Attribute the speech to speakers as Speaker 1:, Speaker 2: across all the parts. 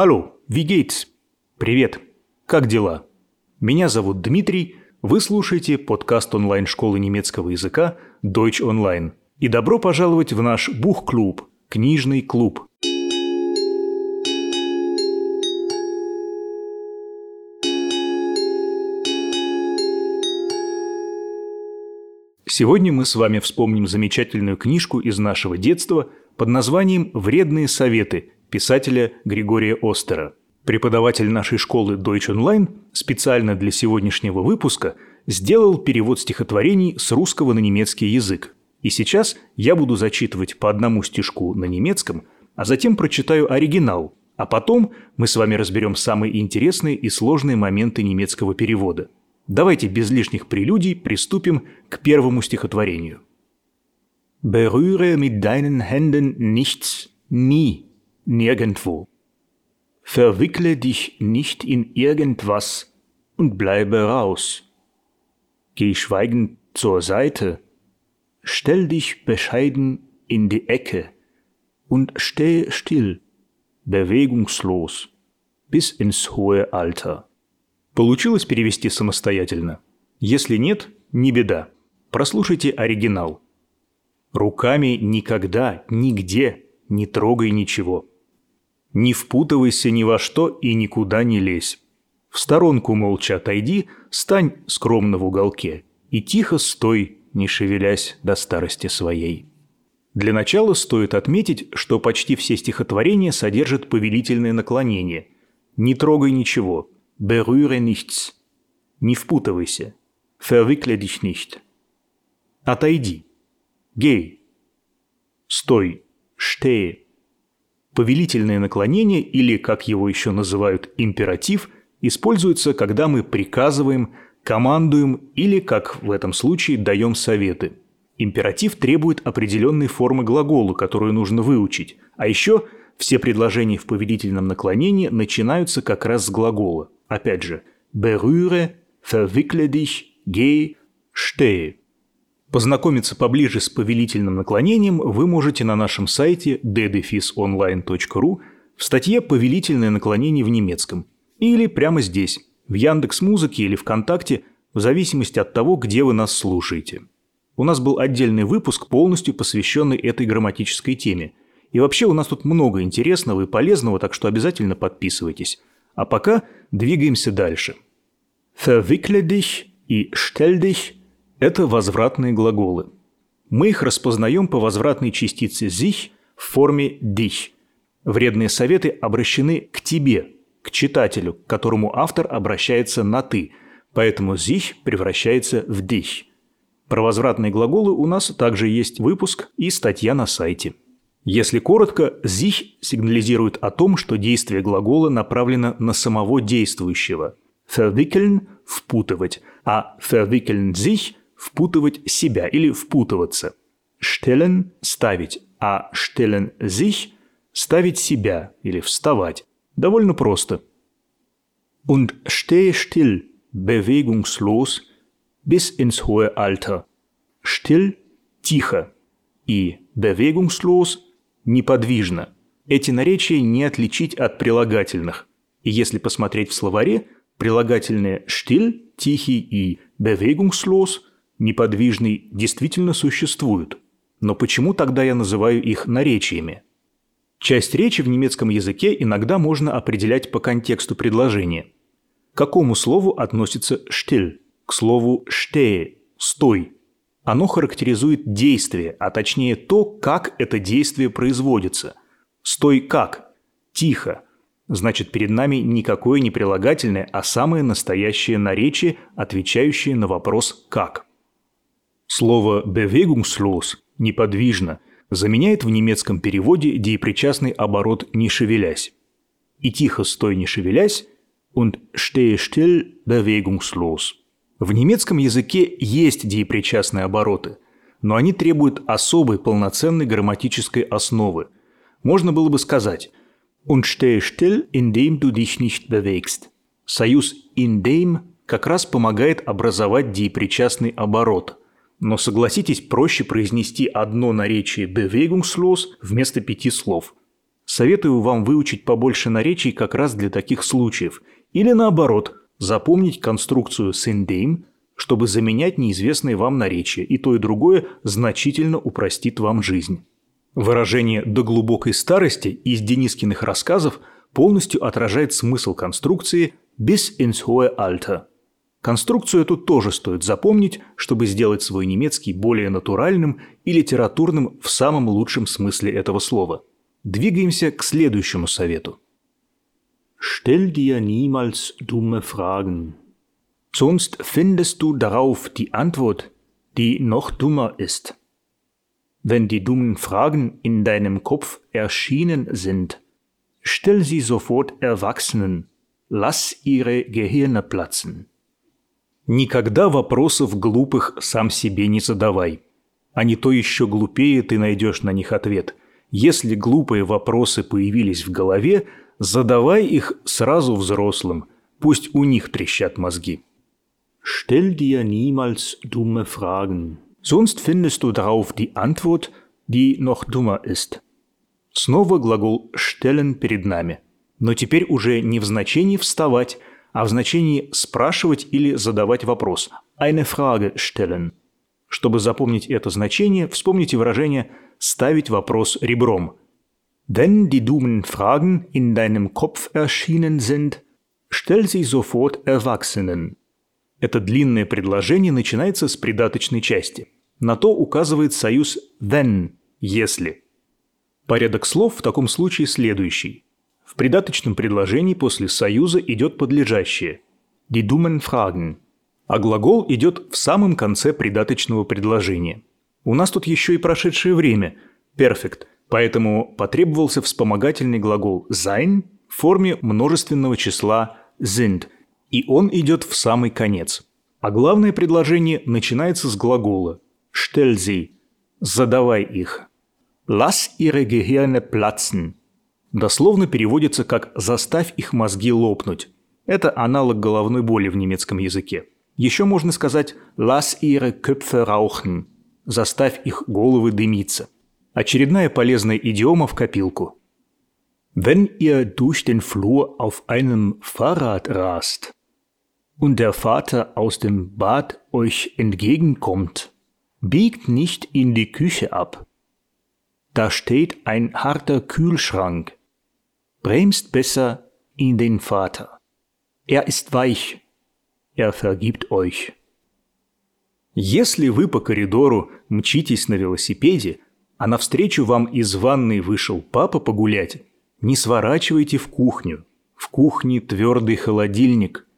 Speaker 1: Wie geht's? Привет. Как дела? Меня зовут Дмитрий. Вы слушаете подкаст онлайн-школы немецкого языка Deutsch Online. И добро пожаловать в наш Бух-клуб, книжный клуб. Сегодня мы с вами вспомним замечательную книжку из нашего детства под названием «Вредные советы» писателя Григория Остера. Преподаватель нашей школы Deutsch Online специально для сегодняшнего выпуска сделал перевод стихотворений с русского на немецкий язык. И сейчас я буду зачитывать по одному стишку на немецком, а затем прочитаю оригинал, а потом мы с вами разберем самые интересные и сложные моменты немецкого перевода. Давайте без лишних прелюдий приступим к первому стихотворению. Berühre mit deinen Händen nichts, nie nirgendwo. Verwickle dich nicht in irgendwas und bleibe raus. Geh schweigend zur Seite, stell dich bescheiden in die Ecke und stehe still, bewegungslos, bis ins hohe Alter. Получилось перевести самостоятельно? Если нет, не беда. Прослушайте оригинал. Руками никогда, нигде не трогай ничего. Не впутывайся ни во что и никуда не лезь. В сторонку молча отойди, стань скромно в уголке и тихо стой, не шевелясь до старости своей. Для начала стоит отметить, что почти все стихотворения содержат повелительное наклонение. Не трогай ничего. Berühre nichts. Не впутывайся. Verwickle dich nicht. Отойди. Гей. Стой. Штее. Повелительное наклонение, или, как его еще называют, императив, используется, когда мы приказываем, командуем или, как в этом случае, даем советы. Императив требует определенной формы глагола, которую нужно выучить, а еще все предложения в повелительном наклонении начинаются как раз с глагола. Опять же, berühre, verwickle dich, geh, stehe. Познакомиться поближе с повелительным наклонением вы можете на нашем сайте ddefisonline.ru в статье «Повелительное наклонение в немецком» или прямо здесь, в Яндекс Музыке или ВКонтакте, в зависимости от того, где вы нас слушаете. У нас был отдельный выпуск, полностью посвященный этой грамматической теме. И вообще у нас тут много интересного и полезного, так что обязательно подписывайтесь. А пока двигаемся дальше. Verwickle dich и stell dich это возвратные глаголы. Мы их распознаем по возвратной частице sich в форме dich. Вредные советы обращены к тебе, к читателю, к которому автор обращается на «ты», поэтому sich превращается в dich. Про возвратные глаголы у нас также есть выпуск и статья на сайте. Если коротко, sich сигнализирует о том, что действие глагола направлено на самого действующего. Verwickeln – впутывать, а verwickeln sich впутывать себя или впутываться. Stellen – ставить, а stellen sich – ставить себя или вставать. Довольно просто. Und stehe still, bewegungslos, bis ins hohe Alter. Still – тихо. И bewegungslos – неподвижно. Эти наречия не отличить от прилагательных. И если посмотреть в словаре, прилагательные still – тихий и bewegungslos – неподвижный действительно существуют. Но почему тогда я называю их наречиями? Часть речи в немецком языке иногда можно определять по контексту предложения. К какому слову относится «still»? К слову «stehe» – «стой». Оно характеризует действие, а точнее то, как это действие производится. «Стой как?» «Тихо». Значит, перед нами никакое не прилагательное, а самое настоящее наречие, отвечающее на вопрос «как». Слово «bewegungslos» – «неподвижно» заменяет в немецком переводе деепричастный оборот «не шевелясь». И тихо стой не шевелясь und stehe still bewegungslos. В немецком языке есть деепричастные обороты, но они требуют особой полноценной грамматической основы. Можно было бы сказать und stehe still, indem du dich nicht bewegst. Союз indem как раз помогает образовать деепричастный оборот – но согласитесь, проще произнести одно наречие bewegungslos вместо пяти слов. Советую вам выучить побольше наречий как раз для таких случаев. Или наоборот, запомнить конструкцию «синдейм», чтобы заменять неизвестные вам наречия, и то и другое значительно упростит вам жизнь. Выражение «до глубокой старости» из Денискиных рассказов полностью отражает смысл конструкции «bis ins hohe Alter». Конструкцию эту тоже стоит запомнить, чтобы сделать свой немецкий более натуральным и литературным в самом лучшем смысле этого слова. Двигаемся к следующему совету.
Speaker 2: Stell dir niemals dumme Fragen. Sonst findest du darauf die Antwort, die noch dummer ist. Wenn die dummen Fragen in deinem Kopf erschienen sind, stell sie sofort Erwachsenen, lass ihre Gehirne platzen.
Speaker 1: Никогда вопросов глупых сам себе не задавай. А не то еще глупее ты найдешь на них ответ. Если глупые вопросы появились в голове, задавай их сразу взрослым. Пусть у них трещат мозги.
Speaker 2: Stell dir niemals dumme Fragen. Sonst findest du darauf die Antwort, die noch dummer ist.
Speaker 1: Снова глагол «stellen» перед нами. Но теперь уже не в значении «вставать», а в значении «спрашивать» или «задавать вопрос» – «eine Frage stellen». Чтобы запомнить это значение, вспомните выражение «ставить вопрос ребром». Wenn die dummen Fragen in deinem Kopf erschienen sind, stell sie sofort Erwachsenen. Это длинное предложение начинается с придаточной части. На то указывает союз «when» – «если». Порядок слов в таком случае следующий. В придаточном предложении после союза идет подлежащее – «die dummen Fragen», а глагол идет в самом конце придаточного предложения. У нас тут еще и прошедшее время – perfect, поэтому потребовался вспомогательный глагол sein в форме множественного числа sind – и он идет в самый конец. А главное предложение начинается с глагола «stell sie» – «задавай их». «Lass ihre Gehirne platzen» дословно переводится как «заставь их мозги лопнуть». Это аналог головной боли в немецком языке. Еще можно сказать «lass ihre Köpfe rauchen» – «заставь их головы дымиться». Очередная полезная идиома в копилку.
Speaker 2: Wenn ihr durch den Flur auf einem Fahrrad rast, und der Vater aus dem Bad euch entgegenkommt, biegt nicht in die Küche ab. Da steht ein harter Kühlschrank. Bremst besser in den Vater. Er ist weich. Er vergibt euch.
Speaker 1: Если вы по коридору мчитесь на велосипеде, а навстречу вам из ванной вышел папа погулять, не сворачивайте в кухню. В кухне твердый холодильник –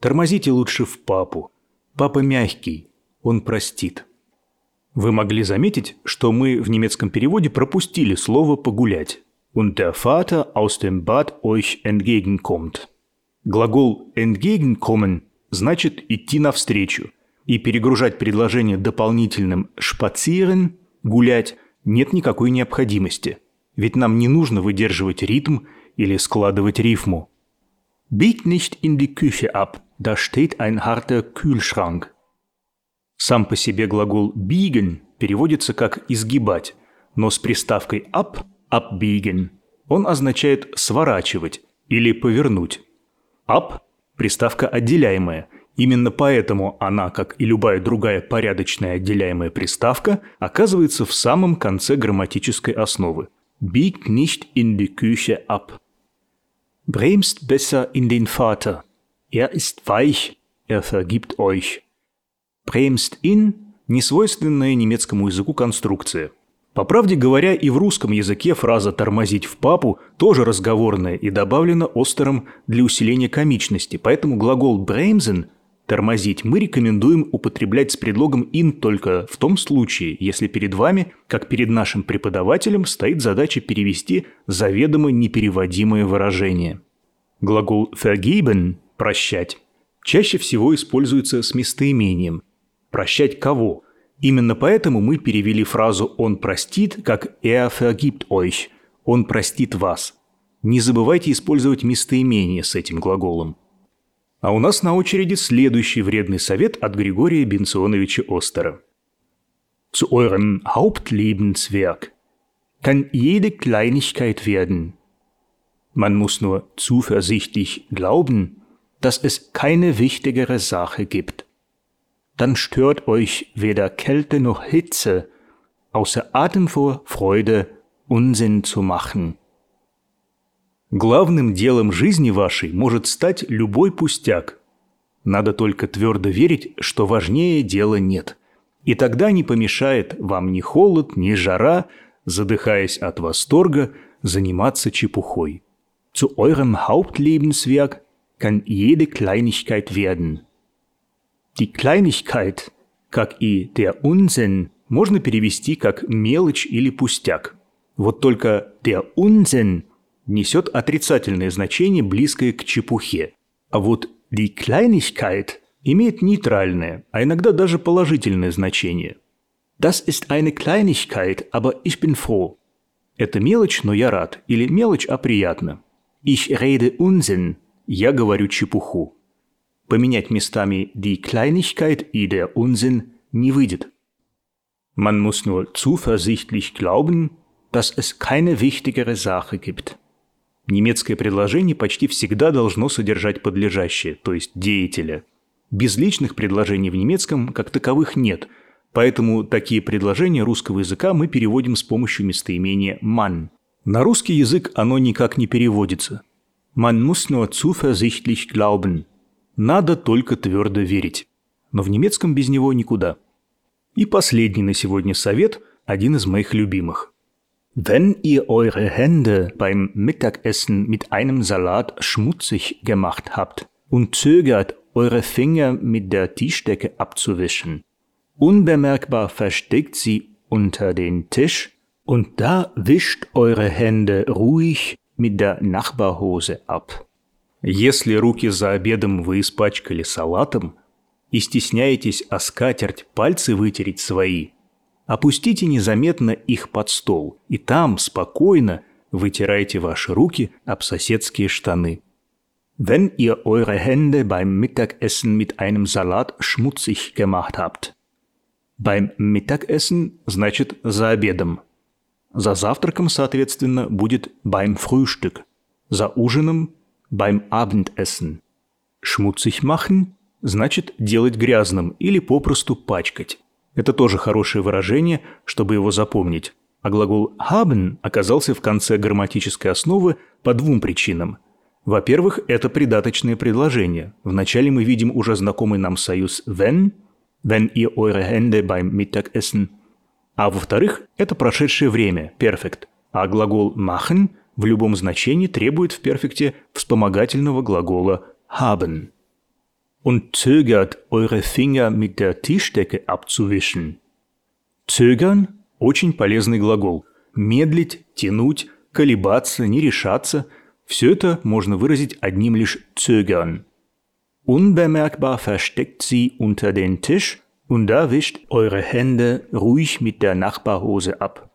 Speaker 1: Тормозите лучше в папу. Папа мягкий, он простит. Вы могли заметить, что мы в немецком переводе пропустили слово «погулять». Und der Vater aus dem Bad euch entgegenkommt. Глагол «entgegenkommen» значит «идти навстречу», и перегружать предложение дополнительным «spazieren» – «гулять» нет никакой необходимости, ведь нам не нужно выдерживать ритм или складывать рифму. Bieg nicht in die Küche ab, da steht ein harter Kühlschrank. Сам по себе глагол biegen переводится как «изгибать», но с приставкой ab – abbiegen. Он означает «сворачивать» или «повернуть». Ab – приставка отделяемая. Именно поэтому она, как и любая другая порядочная отделяемая приставка, оказывается в самом конце грамматической основы. Bieg nicht in die Küche ab. Bremst besser in den Vater. Er ist weich, er vergibt euch. Bremst in – несвойственная немецкому языку конструкция. По правде говоря, и в русском языке фраза «тормозить в папу» тоже разговорная и добавлена Остером для усиления комичности, поэтому глагол «bremsen» – «тормозить» мы рекомендуем употреблять с предлогом «in» только в том случае, если перед вами, как перед нашим преподавателем, стоит задача перевести заведомо непереводимое выражение. Глагол «vergeben» «прощать» чаще всего используется с местоимением. «Прощать кого?» Именно поэтому мы перевели фразу «он простит» как «er vergibt euch» – «он простит вас». Не забывайте использовать местоимение с этим глаголом. А у нас на очереди следующий вредный совет от Григория Бенционовича Остера.
Speaker 2: Zu eurem Hauptlebenswerk kann jede Kleinigkeit werden. Man muss nur zuversichtlich glauben, dass es keine wichtigere Sache gibt. Dann stört euch weder Kälte noch Hitze, außer Atem vor Freude Unsinn zu machen.
Speaker 1: Главным делом жизни вашей может стать любой пустяк. Надо только твердо верить, что важнее дела нет. И тогда не помешает вам ни холод, ни жара, задыхаясь от восторга, заниматься чепухой.
Speaker 2: Zu eurem Hauptlebenswerk kann jede Kleinigkeit werden. Die Kleinigkeit, как и der Unsinn,
Speaker 1: можно перевести как мелочь или пустяк. Вот только der Unsinn несет отрицательное значение, близкое к чепухе. А вот die Kleinigkeit имеет нейтральное, а иногда даже положительное значение.
Speaker 2: Das ist eine Kleinigkeit, aber ich bin froh.
Speaker 1: Это мелочь, но я рад. Или мелочь, а приятно.
Speaker 2: Ich rede Unsinn.
Speaker 1: Я говорю чепуху. Поменять местами die Kleinigkeit и der Unsinn не выйдет.
Speaker 2: Man muss nur zuversichtlich glauben, dass es keine wichtigere Sache gibt.
Speaker 1: Немецкое предложение почти всегда должно содержать подлежащее, то есть деятеля. Безличных предложений в немецком как таковых нет, поэтому такие предложения русского языка мы переводим с помощью местоимения «man». На русский язык оно никак не переводится.
Speaker 2: Man muss nur zuversichtlich glauben.
Speaker 1: Надо только твердо верить. Но в немецком без него никуда. И последний на сегодня совет, один из моих любимых –
Speaker 2: Wenn ihr eure Hände beim Mittagessen mit einem Salat schmutzig gemacht habt und zögert, eure Finger mit der Tischdecke abzuwischen, unbemerkbar versteckt sie unter den Tisch und da wischt eure Hände ruhig mit der Nachbarhose ab.
Speaker 1: Если руки за обедом вы испачкали салатом и стесняетесь о скатерть пальцы вытереть свои – Опустите незаметно их под стол, и там спокойно вытирайте ваши руки об соседские штаны.
Speaker 2: Wenn ihr eure Hände beim Mittagessen mit einem Salat schmutzig gemacht habt.
Speaker 1: Beim Mittagessen значит за обедом. За завтраком, соответственно, будет beim Frühstück. За ужином beim Abendessen. Schmutzig machen значит делать грязным или попросту пачкать. Это тоже хорошее выражение, чтобы его запомнить. А глагол haben оказался в конце грамматической основы по двум причинам. Во-первых, это придаточное предложение. Вначале мы видим уже знакомый нам союз wenn, wenn ihr eure Hände beim Mittagessen. А во-вторых, это прошедшее время, perfect. А глагол machen в любом значении требует в перфекте вспомогательного глагола haben
Speaker 2: und zögert, eure Finger mit der Tischdecke abzuwischen.
Speaker 1: Zögern – очень полезный глагол. Медлить, тянуть, колебаться, не решаться – все это можно выразить одним лишь zögern.
Speaker 2: Unbemerkbar versteckt sie unter den Tisch und da wischt eure Hände ruhig mit der Nachbarhose ab.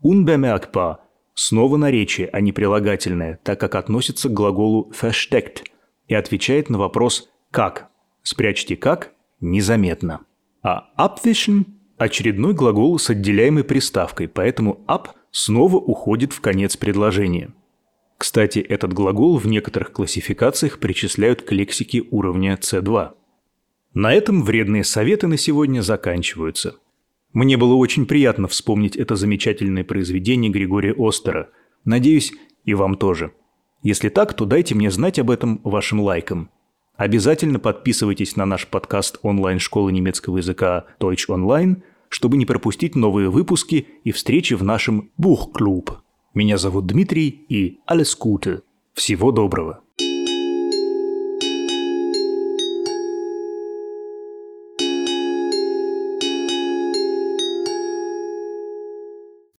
Speaker 1: Unbemerkbar – снова наречие, а не прилагательное, так как относится к глаголу versteckt и отвечает на вопрос как. Спрячьте как незаметно. А abwischen – очередной глагол с отделяемой приставкой, поэтому up снова уходит в конец предложения. Кстати, этот глагол в некоторых классификациях причисляют к лексике уровня C2. На этом вредные советы на сегодня заканчиваются. Мне было очень приятно вспомнить это замечательное произведение Григория Остера. Надеюсь, и вам тоже. Если так, то дайте мне знать об этом вашим лайком – Обязательно подписывайтесь на наш подкаст онлайн-школы немецкого языка Deutsch Online, чтобы не пропустить новые выпуски и встречи в нашем Buchclub. Меня зовут Дмитрий и alles Gute. Всего доброго.